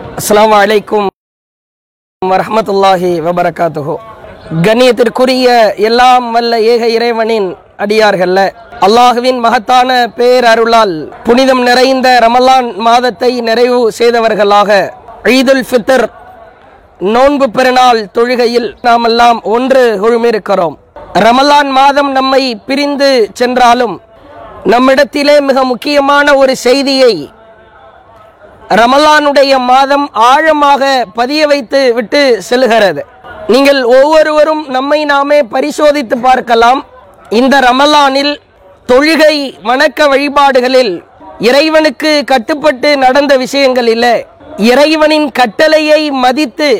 அஸ்லாம் அலைக்கும் வரமத்துல்லாஹி வபரகாத்துஹோ. கண்ணியத்திற்குரிய எல்லாம் வல்ல ஏக இறைவனின் அடியார்கள்ல அல்லாஹுவின் மகத்தான பேரருளால் புனிதம் நிறைந்த ரமலான் மாதத்தை நிறைவு செய்தவர்களாக ஈதுல் ஃபித்தர் நோன்பு பெருநாள் தொழுகையில் நாமெல்லாம் ஒன்று குழுமிருக்கிறோம். ரமலான் மாதம் நம்மை பிரிந்து சென்றாலும் நம்மிடத்திலே மிக முக்கியமான ஒரு செய்தியை ரமலானுடைய மாதம் ஆழமாக பதிய வைத்து விட்டு செல்கிறது. நீங்கள் ஒவ்வொருவரும் நம்மை நாமே பரிசோதித்து பார்க்கலாம். இந்த ரமலானில் தொழுகை வணக்க வழிபாடுகளில் இறைவனுக்கு கட்டுப்பட்டு நடந்த விஷயங்களில் இறைவனின் கட்டளையை மதித்து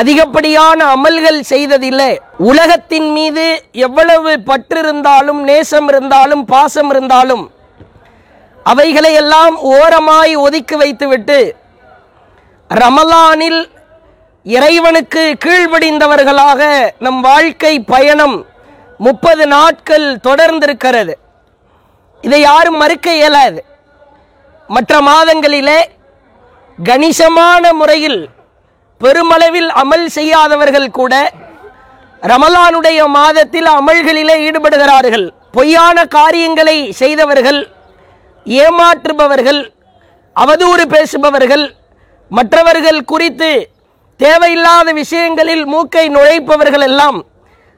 அதிகப்படியான அமல்கள் செய்ததில்லை உலகத்தின் மீது எவ்வளவு பற்று இருந்தாலும் நேசம் இருந்தாலும் பாசம் இருந்தாலும் அவைகளை எல்லாம் ஓரமாய் ஒதுக்கி வைத்துவிட்டு ரமலானில் இறைவனுக்கு கீழ்ப்படிந்தவர்களாக நம் வாழ்க்கை பயணம் முப்பது நாட்கள் தொடர்ந்திருக்கிறது. இதை யாரும் மறுக்க இயலாது. மற்ற மாதங்களிலே கணிசமான முறையில் பெருமளவில் அமல் செய்யாதவர்கள் கூட ரமலானுடைய மாதத்தில் அமல்களிலே ஈடுபடுகிறார்கள். பொய்யான காரியங்களை செய்தவர்கள் ஏமாற்றுபவர்கள் அவதூறு பேசுபவர்கள் மற்றவர்கள் குறித்து தேவையில்லாத விஷயங்களில் மூக்கை நுழைப்பவர்கள் எல்லாம்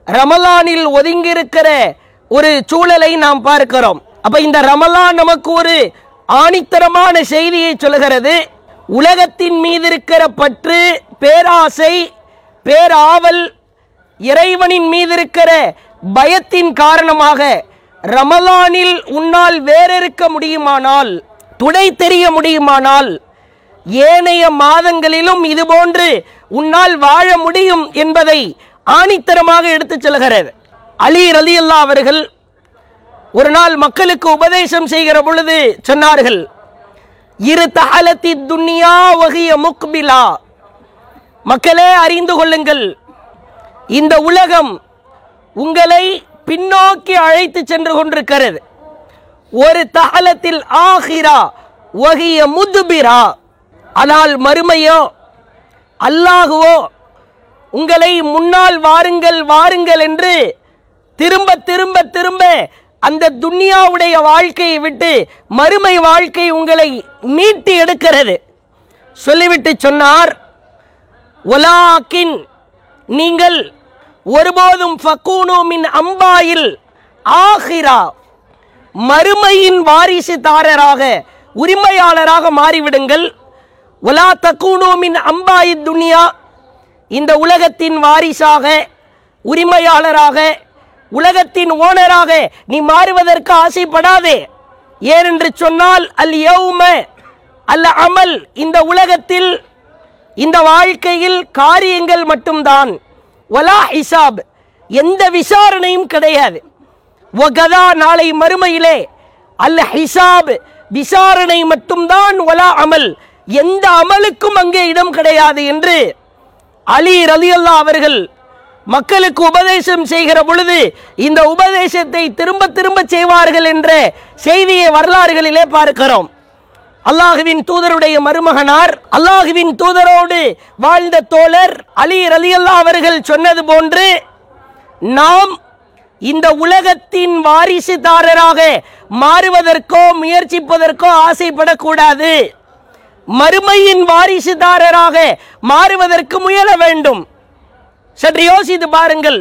ரமலானில் ஒதுங்கியிருக்கிற ஒரு சூழலை நாம் பார்க்கிறோம். அப்ப இந்த ரமலான் நமக்கு ஒரு ஆணித்தரமான செய்தியை சொல்கிறது உலகத்தின் மீது இருக்கிற பற்று பேராசை பேராவல் இறைவனின் மீது இருக்கிற பயத்தின் காரணமாக ரமலானில் உன்னால் வேறிருக்க முடியுமானால் துணை தெரிய முடியுமானால் ஏனைய மாதங்களிலும் இதுபோன்று உன்னால் வாழ முடியும் என்பதை ஆணித்தரமாக எடுத்துச் செல்கிறது. அலி ரலியல்லா அவர்கள் ஒரு நாள் மக்களுக்கு உபதேசம் செய்கிற பொழுது சொன்னார்கள் இரு தகலத்தி துன்யா வகிய முக்பிலா. மக்களே அறிந்து கொள்ளுங்கள் இந்த உலகம் உங்களை பின்னோக்கி அழைத்து சென்று கொண்டிருக்கிறது. ஒரு தகலத்தில் ஆகிரா ஒகிய முதுபிரா. ஆனால் மறுமையோ அல்லாஹுவோ உங்களை முன்னால் வாருங்கள் வாருங்கள் என்று திரும்ப திரும்ப திரும்ப அந்த துன்யாவுடைய வாழ்க்கையை விட்டு மறுமை வாழ்க்கை உங்களை மீட்டு எடுக்கிறது. சொல்லிவிட்டு சொன்னார் ஒலாக்கின் நீங்கள் ஒருபோதும் ஃபக்கூனோமின் அம்பாயில் ஆஹிரா மறுமையின் வாரிசுதாரராக உரிமையாளராக மாறிவிடுங்கள். ஒலா தக்கூனோமின் அம்பாயி துனியா. இந்த உலகத்தின் வாரிசாக உரிமையாளராக உலகத்தின் ஓனராக நீ மாறுவதற்கு ஆசைப்படாதே. ஏனென்று சொன்னால் அல் யௌம அல்ல அமல் இந்த உலகத்தில் இந்த வாழ்க்கையில் காரியங்கள் மட்டும்தான். ஒலா ஹிசாப். எந்த விசாரணையும் கிடையாது. ஒகதா நாளை மறுமையிலே. அல்ல ஹிசாப் விசாரணை மட்டும்தான் ஒலா அமல். எந்த அமலுக்கும் அங்கே இடம் கிடையாது என்று அலி ரலியல்லா அவர்கள் மக்களுக்கு உபதேசம் செய்கிற பொழுது இந்த உபதேசத்தை திரும்ப திரும்ப செய்வார்கள் என்ற செய்தியை வரலாறுகளிலே பார்க்கிறோம். அல்லாஹுவின் தூதருடைய மருமகனார் அல்லாஹுவின் தூதரோடு வாழ்ந்த தோழர் அலி ரலியல்லா அவர்கள் சொன்னது போன்று நாம் இந்த உலகத்தின் வாரிசுதாரராக மாறுவதற்கோ முயற்சிப்பதற்கோ ஆசைப்படக்கூடாது. மறுமையின் வாரிசுதாரராக மாறுவதற்கு முயல வேண்டும். சற்று யோசித்து பாருங்கள்.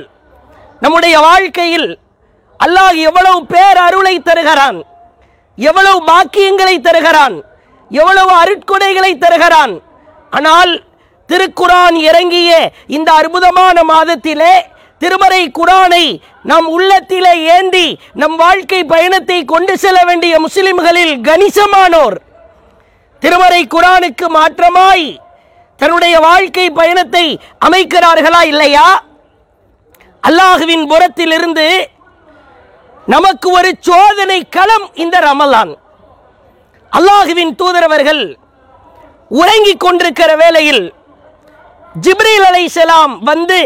நம்முடைய வாழ்க்கையில் அல்லாஹ் எவ்வளவு பேர் அருளை தருகிறான் எவ்வளவு பாக்கியங்களை தருகிறான் எவ்வளவு அருட்கொடைகளை தருகிறான். ஆனால் திருக்குரான் இறங்கிய இந்த அற்புதமான மாதத்திலே திருமறை குரானை நம் உள்ளத்திலே ஏந்தி நம் வாழ்க்கை பயணத்தை கொண்டு செல்ல வேண்டிய முஸ்லிம்களில் கணிசமானோர். திருமறை குரானுக்கு மாற்றமாய் தன்னுடைய வாழ்க்கை பயணத்தை அமைக்கிறார்களா இல்லையா? அல்லாஹுவின் புறத்திலிருந்து நமக்கு ஒரு சோதனை களம் இந்த ரமலான். அல்லாஹுவின் தூதரவர்கள் உறங்கிக் கொண்டிருக்கிற வேளையில் ஜிப்ரீல் செலாம் வந்து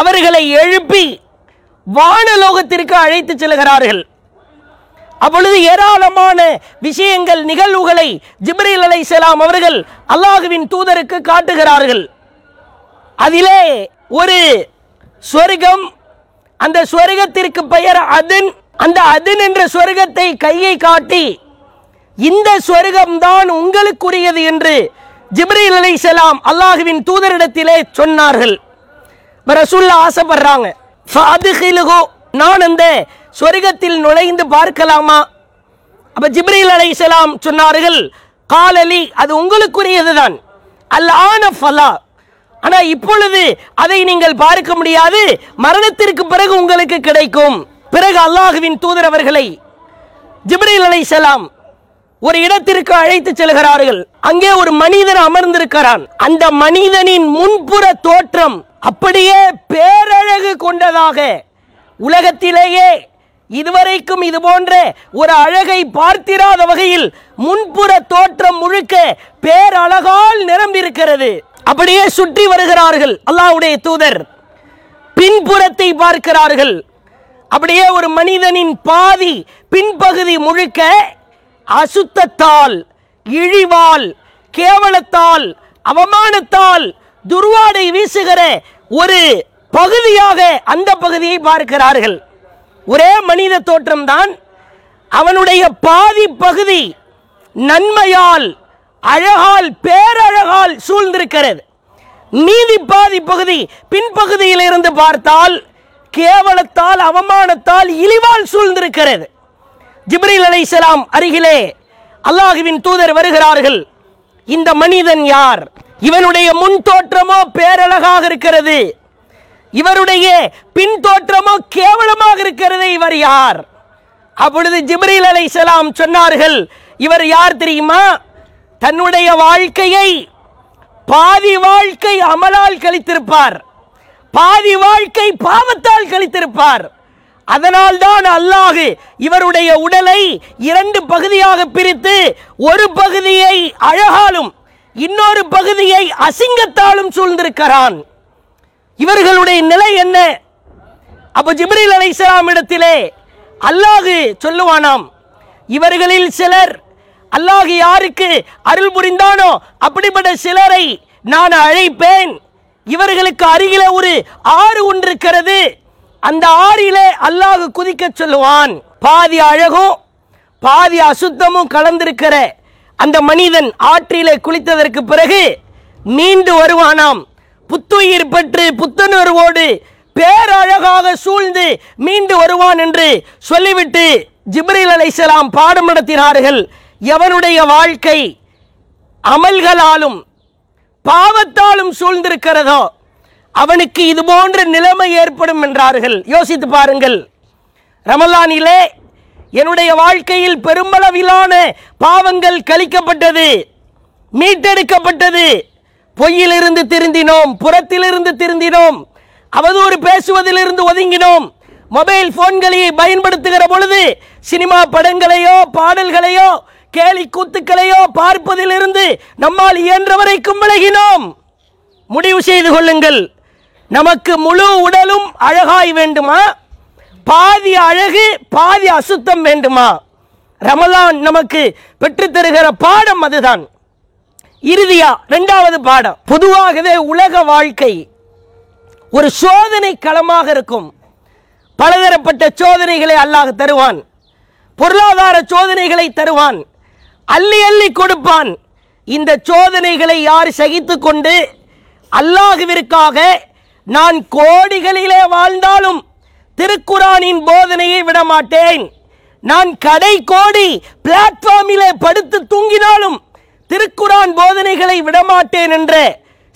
அவர்களை எழுப்பி வானலோகத்திற்கு அழைத்து செல்கிறார்கள். அப்பொழுது ஏராளமான விஷயங்கள் நிகழ்வுகளை ஜிப்ரீல் செலாம் அவர்கள் அல்லாஹுவின் தூதருக்கு காட்டுகிறார்கள். அதிலே ஒரு சொர்க்கம் அந்த சொர்க்கத்திற்கு பெயர் அதன் அந்த அதன் என்ற சொர்க்கத்தை கையை காட்டி இந்த சொர்க்கம்தான் உங்களுக்குரியது என்று ஜிப்ரீல் சலாம் அல்லாஹுவின் தூதரிடத்திலே சொன்னார்கள். ரசுல்லா ஆசைப்படுறாங்க. நான் அந்த சொர்க்கத்தில் நுழைந்து பார்க்கலாமா? அப்ப ஜிப்ரீல் அலை சலாம் சொன்னார்கள் காலலி அது உங்களுக்குரியது அல் ஆன ஃபலா. ஆனால் இப்பொழுது அதை நீங்கள் பார்க்க முடியாது மரணத்திற்கு பிறகு உங்களுக்கு கிடைக்கும். பிறகு அல்லாஹுவின் தூதர் அவர்களை ஜிப்ரீல் சலாம் ஒரு இடத்திற்கு அழைத்து செல்கிறார்கள். அங்கே ஒரு மனிதன் அமர்ந்திருக்கிறான். அந்த மனிதனின் முன்புற தோற்றம் அப்படியே பேரழகு கொண்டதாக. உலகத்திலேயே இதுவரைக்கும் இது போன்ற ஒரு அழகை பார்த்திராத வகையில் முன்புற தோற்றம் முழுக்க பேரழகால் நிரம்பியிருக்கிறது. அப்படியே சுற்றி வருகிறார்கள் அல்லாவுடைய தூதர். பின்புறத்தை பார்க்கிறார்கள். அப்படியே ஒரு மனிதனின் பாதி பின்பகுதி முழுக்க அசுத்தத்தால் இழிவால் கேவலத்தால் அவமானத்தால் துர்வாடை வீசுகிற ஒரு பகுதியாக அந்த பகுதியை பார்க்கிறார்கள். ஒரே மனித தோற்றம்தான். அவனுடைய பாதி பகுதி நன்மையால் அழகால் பேரழகால் சூழ்ந்திருக்கிறது. மீதி பாதி பகுதி பின்பகுதியிலிருந்து பார்த்தால் கேவலத்தால் அவமானத்தால் இழிவால் சூழ்ந்திருக்கிறது. ஜிப்ரீல் அலைஹிஸ்ஸலாம் அருகிலே அல்லாஹுவின் தூதர் வருகிறார்கள். இந்த மனிதன் யார்? இவனுடைய முன் தோற்றமோ பேரழகாக இருக்கிறது. இவருடைய பின் தோற்றமோ கேவலமாக இருக்கிறது. இவர் யார்? அப்பொழுது ஜிப்ரீல் அலைஹிஸ்ஸலாம் சொன்னார்கள் இவர் யார் தெரியுமா? தன்னுடைய வாழ்க்கையை பாதி வாழ்க்கை அமலால் கழித்திருப்பார். பாதி வாழ்க்கை பாவத்தால் கழித்திருப்பார். அதனால் தான் அல்லாஹ் இவருடைய உடலை இரண்டு பகுதியாக பிரித்து ஒரு பகுதியை அழகாலும் இன்னொரு பகுதியை அசிங்கத்தாலும் சூழ்ந்திருக்கிறான். இவர்களுடைய நிலை என்ன? அப்போ ஜிப்ரீல் அலைஹிஸ்ஸலாம் இடத்திலே அல்லாஹு சொல்லுவானாம் இவர்களில் சிலர் அல்லாஹு யாருக்கு அருள் புரிந்தானோ அப்படிப்பட்ட சிலரை நான் அழைப்பேன். இவர்களுக்கு அருகில ஒரு ஆறு ஒன்று இருக்கிறது. அந்த ஆறிலே அல்லாஹ் குதிக்க சொல்லுவான். பாதி அழகும் பாதி அசுத்தமும் கலந்திருக்கிற அந்த மனிதன் ஆற்றிலே குளித்ததற்கு பிறகு மீண்டு வருவானாம். புத்துயிர் பெற்று புத்துணர்வோடு பேரழகாக சூழ்ந்து மீண்டு வருவான் என்று சொல்லிவிட்டு ஜிப்ரில் அலைசலாம் பாடம் நடத்தினார்கள். எவனுடைய வாழ்க்கை அமல்களாலும் பாவத்தாலும் சூழ்ந்திருக்கிறதோ அவனுக்கு இது போன்ற நிலைமை ஏற்படும் என்றார்கள். யோசித்து பாருங்கள். ரமலானிலே என்னுடைய வாழ்க்கையில் பெருமளவிலான பாவங்கள் கழிக்கப்பட்டது மீட்டெடுக்கப்பட்டது. பொய்யிலிருந்து திருந்தினோம் புறத்திலிருந்து திருந்தினோம் அவதூறு பேசுவதிலிருந்து ஒதுங்கினோம். மொபைல் போன்களை பயன்படுத்துகிற பொழுது சினிமா படங்களையோ பாடல்களையோ கேலி கூத்துக்களையோ பார்ப்பதிலிருந்து நம்மால் இயன்ற வரைக்கும் விலகினோம். முடிவு செய்து கொள்ளுங்கள். நமக்கு முழு உடலும் அழகாய் வேண்டுமா? பாதி அழகு பாதி அசுத்தம் வேண்டுமா? ரமலான் நமக்கு பெற்றுத்தருகிற பாடம் அதுதான். இறுதியா ரெண்டாவது பாடம். பொதுவாகவே உலக வாழ்க்கை ஒரு சோதனை களமாக இருக்கும். பலதரப்பட்ட சோதனைகளை அல்லாஹ் தருவான். பொருளாதார சோதனைகளை தருவான். அள்ளி அள்ளி கொடுப்பான். இந்த சோதனைகளை யார் சகித்து கொண்டு அல்லாஹுவிற்காக நான் கோடிகளிலே வாழ்ந்தாலும் திருக்குறானின் போதனையை விடமாட்டேன். நான் கடை கோடி பிளாட்ஃபார்மிலே படுத்து தூங்கினாலும் திருக்குறான் போதனைகளை விடமாட்டேன் என்ற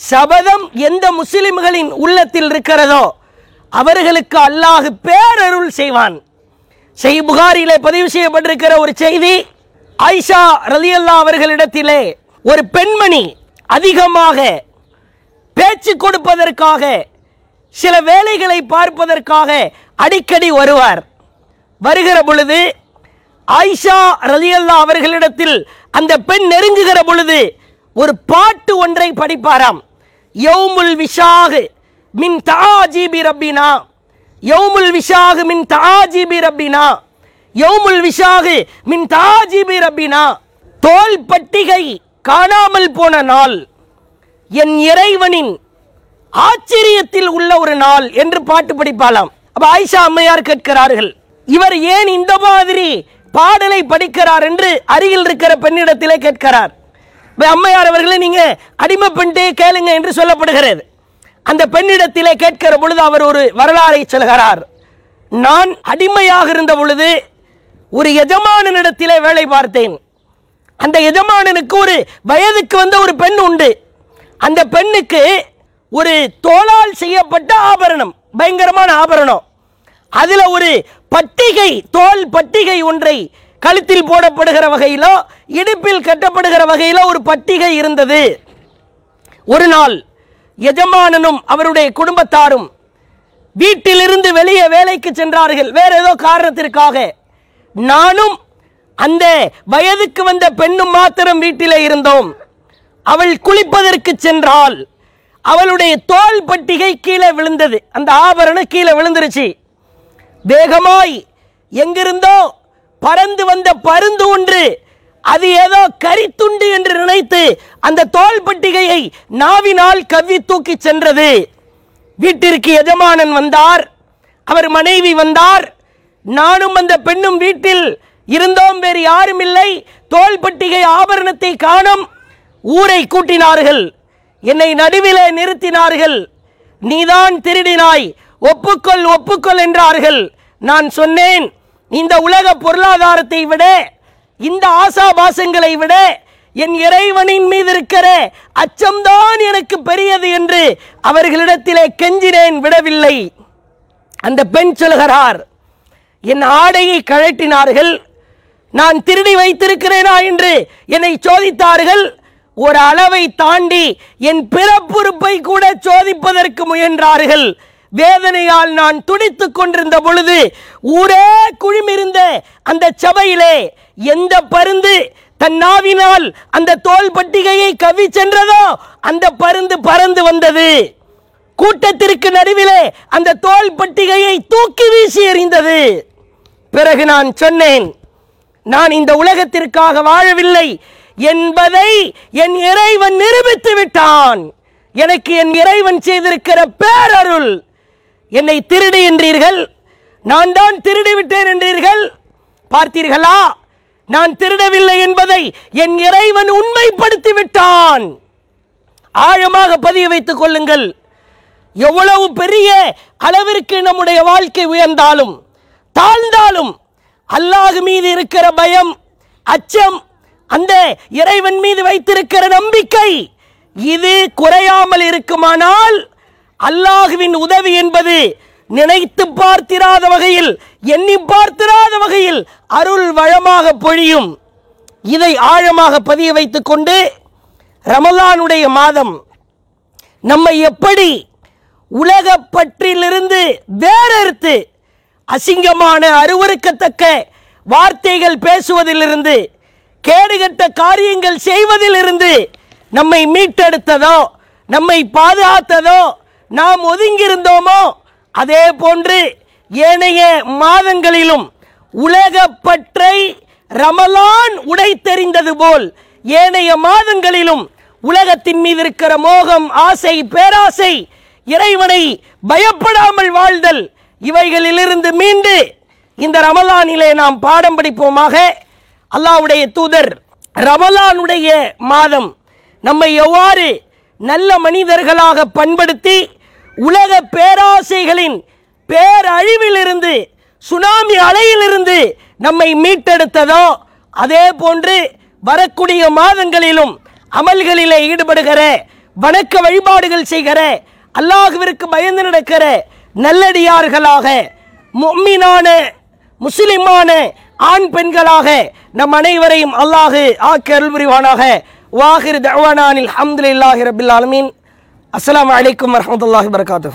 சபதம் எந்த முஸ்லிம்களின் உள்ளத்தில் இருக்கிறதோ அவர்களுக்கு அல்லாஹு பேரருள் செய்வான். செய் புகாரிலே பதிவு செய்யப்பட்டிருக்கிற ஒரு செய்தி ஆயிஷா ரலியல்லா அவர்களிடத்திலே ஒரு பெண்மணி அதிகமாக பேச்சு கொடுப்பதற்காக சில வேலைகளை பார்ப்பதற்காக அடிக்கடி வருவார். வருகிற பொழுது ஆயிஷா ரலியல்லா அவர்களிடத்தில் அந்த பெண் நெருங்குகிற பொழுது ஒரு பாட்டு ஒன்றை படிப்பாராம். யௌமுல் விஷாகு மின் தாஜிபி ரப்பினா. யௌமுல் விஷாகு மின் தாஜிபி ரப்பினா. யௌமுல் விஷாகு மின் தாஜிபி ரப்பினா. தோல் பட்டிகை காணாமல் போன நாள். என் இறைவனின் ஆச்சரியத்தில் உள்ள ஒரு நாள் என்று பாட்டு படிப்பாளாம். அப்ப ஆயிஷா அம்மையார் கேட்கிறார்கள் இவர் ஏன் இந்த மாதிரி பாடலை படிக்கிறார் என்று அருகில் இருக்கிற பெண்ணிடத்திலே கேட்கிறார்? அம்மையார் அவர்களை நீங்க அடிமை பெண்டே கேளுங்க என்று சொல்லப்படுகிறது. அந்த பெண்ணிடத்திலே கேட்கிற பொழுது அவர் ஒரு வரலாறை சொல்கிறார். நான் அடிமையாக இருந்த பொழுது ஒரு எஜமானனிடத்திலே வேலை பார்த்தேன். அந்த எஜமானனுக்கு ஒரு வயதுக்கு வந்த ஒரு பெண் உண்டு. அந்த பெண்ணுக்கு ஒரு தோளால் செய்யப்பட்ட ஆபரணம் பயங்கரமான ஆபரணம். அதில் ஒரு பட்டிகை தோல் பட்டிகை ஒன்றை கழுத்தில் போடப்படுகிற வகையிலோ இடுப்பில் கட்டப்படுகிற வகையிலோ ஒரு பட்டிகை இருந்தது. ஒரு நாள் எஜமானனும் அவருடைய குடும்பத்தாரும் வீட்டிலிருந்து வெளியே வேலைக்கு சென்றார்கள். வேற ஏதோ காரணத்திற்காக. நானும் அந்த வயதுக்கு வந்த பெண்ணும் மாத்திரம் வீட்டிலே இருந்தோம். அவள் குளிப்பதற்கு சென்றால் அவளுடைய தோல் பட்டிகை கீழே விழுந்தது. அந்த ஆபரணம் கீழே விழுந்துருச்சு. வேகமாய் எங்கிருந்தோ பறந்து வந்த பருந்து ஒன்று அது ஏதோ கரித்துண்டு என்று நினைத்து அந்த தோல் பட்டிகையை நாவினால் கவ்வி தூக்கி சென்றது. வீட்டிற்கு எஜமானன் வந்தார். அவர் மனைவி வந்தார். நானும் அந்த பெண்ணும் வீட்டில் இருந்தோம் வேறு யாரும் இல்லை. தோல் பட்டிகை ஆபரணத்தை காணும் ஊரை கூட்டினார்கள். என்னை நடுவிலே நிறுத்தினார்கள். நீதான் திருடினாய். ஒப்புக்கொள் ஒப்புக்கொள் என்றார்கள். நான் சொன்னேன் இந்த உலக பொருளாதாரத்தை விட இந்த ஆசாபாசங்களை விட என் இறைவனின் மீது இருக்கிற அச்சம்தான் எனக்கு பெரியது என்று அவர்களிடத்திலே கெஞ்சினேன் விடவில்லை. அந்த பெண் சொல்கிறார் என் ஆடையை கழட்டினார்கள். நான் திருடி வைத்திருக்கிறேனா? என்று என்னை சோதித்தார்கள். ஒரு அளவை தாண்டி என் பிறப்புறுப்பை கூட சோதிப்பதற்கு முயன்றார்கள். வேதனையால் நான் துடித்துக் கொண்டிருந்த பொழுது ஊரே குழுமிருந்த அந்த சபையிலே எந்த பருந்து தன் நாவினால் அந்த தோல் பட்டிகையை கவி சென்றதோ அந்த பருந்து பறந்து வந்தது. கூட்டத்திற்கு நடுவிலே அந்த தோல் பட்டிகையை தூக்கி வீசி எறிந்தது. பிறகு நான் சொன்னேன் நான் இந்த உலகத்திற்காக வாழவில்லை என்பதை என் இறைவன் நிரூபித்து விட்டான். எனக்கு என் இறைவன் செய்திருக்கிற பேரருள். என்னை திருடு என்றீர்கள். நான் தான் திருடி விட்டேன் என்றீர்கள். பார்த்தீர்களா? நான் திருடவில்லை என்பதை என் இறைவன் உண்மைப்படுத்தி விட்டான். ஆழமாக பதிய வைத்துக் கொள்ளுங்கள். எவ்வளவு பெரிய அளவிற்கு நம்முடைய வாழ்க்கை உயர்ந்தாலும் தாழ்ந்தாலும் அல்லாஹ் மீது இருக்கிற பயம் அச்சம் அந்த இறைவன் மீது வைத்திருக்கிற நம்பிக்கை இது குறையாமல் இருக்குமானால் அல்லாஹுவின் உதவி என்பது நினைத்து பார்த்திராத வகையில் எண்ணி பார்த்திராத வகையில் அருள் வளமாக பொழியும். இதை ஆழமாக பதிய வைத்துக் கொண்டு ரமலானுடைய மாதம் நம்மை எப்படி உலக பற்றிலிருந்து வேறறுத்து அசிங்கமான அருவருக்கத்தக்க வார்த்தைகள் பேசுவதிலிருந்து கேடுகட்ட காரியங்கள் செய்வதிலிருந்து நம்மை மீட்டெடுத்ததோ நம்மை பாதுகாத்ததோ நாம் ஒதுங்கியிருந்தோமோ அதே போன்று ஏனைய மாதங்களிலும் உலகப்பற்றை ரமலான் உடைத்தெறிந்தது போல் ஏனைய மாதங்களிலும் உலகத்தின் மீது இருக்கிற மோகம் ஆசை பேராசை இறைவனை பயப்படாமல் வாழ்தல் இவைகளிலிருந்து மீண்டு இந்த ரமலானிலே நாம் பாடம் படிப்போமாக அல்லாவுடைய தூதர் ரமலானுடைய மாதம் நம்மை எவ்வாறு நல்ல மனிதர்களாக பண்படுத்தி உலக பேராசைகளின் பேரழிவிலிருந்து சுனாமி அலையிலிருந்து நம்மை மீட்டெடுத்ததோ அதே போன்று வரக்கூடிய மாதங்களிலும் அமல்களிலே ஈடுபடுகிற வணக்க வழிபாடுகள் செய்கிற அல்லாஹுவிற்கு பயந்து நடக்கிற நல்லடியார்களாக மும்மினான முஸ்லிமான ஆண் பெண்களாக நம் அனைவரையும் அல்லாஹு ஆக்கி அருள் புரிவானாக வாஹிர் தவானானில் அஹமதுல்லாஹி ரபில் ஆலமீன். அஸ்லாம் வலைக்கம் வரமத்துல்லாஹி வரகாத்து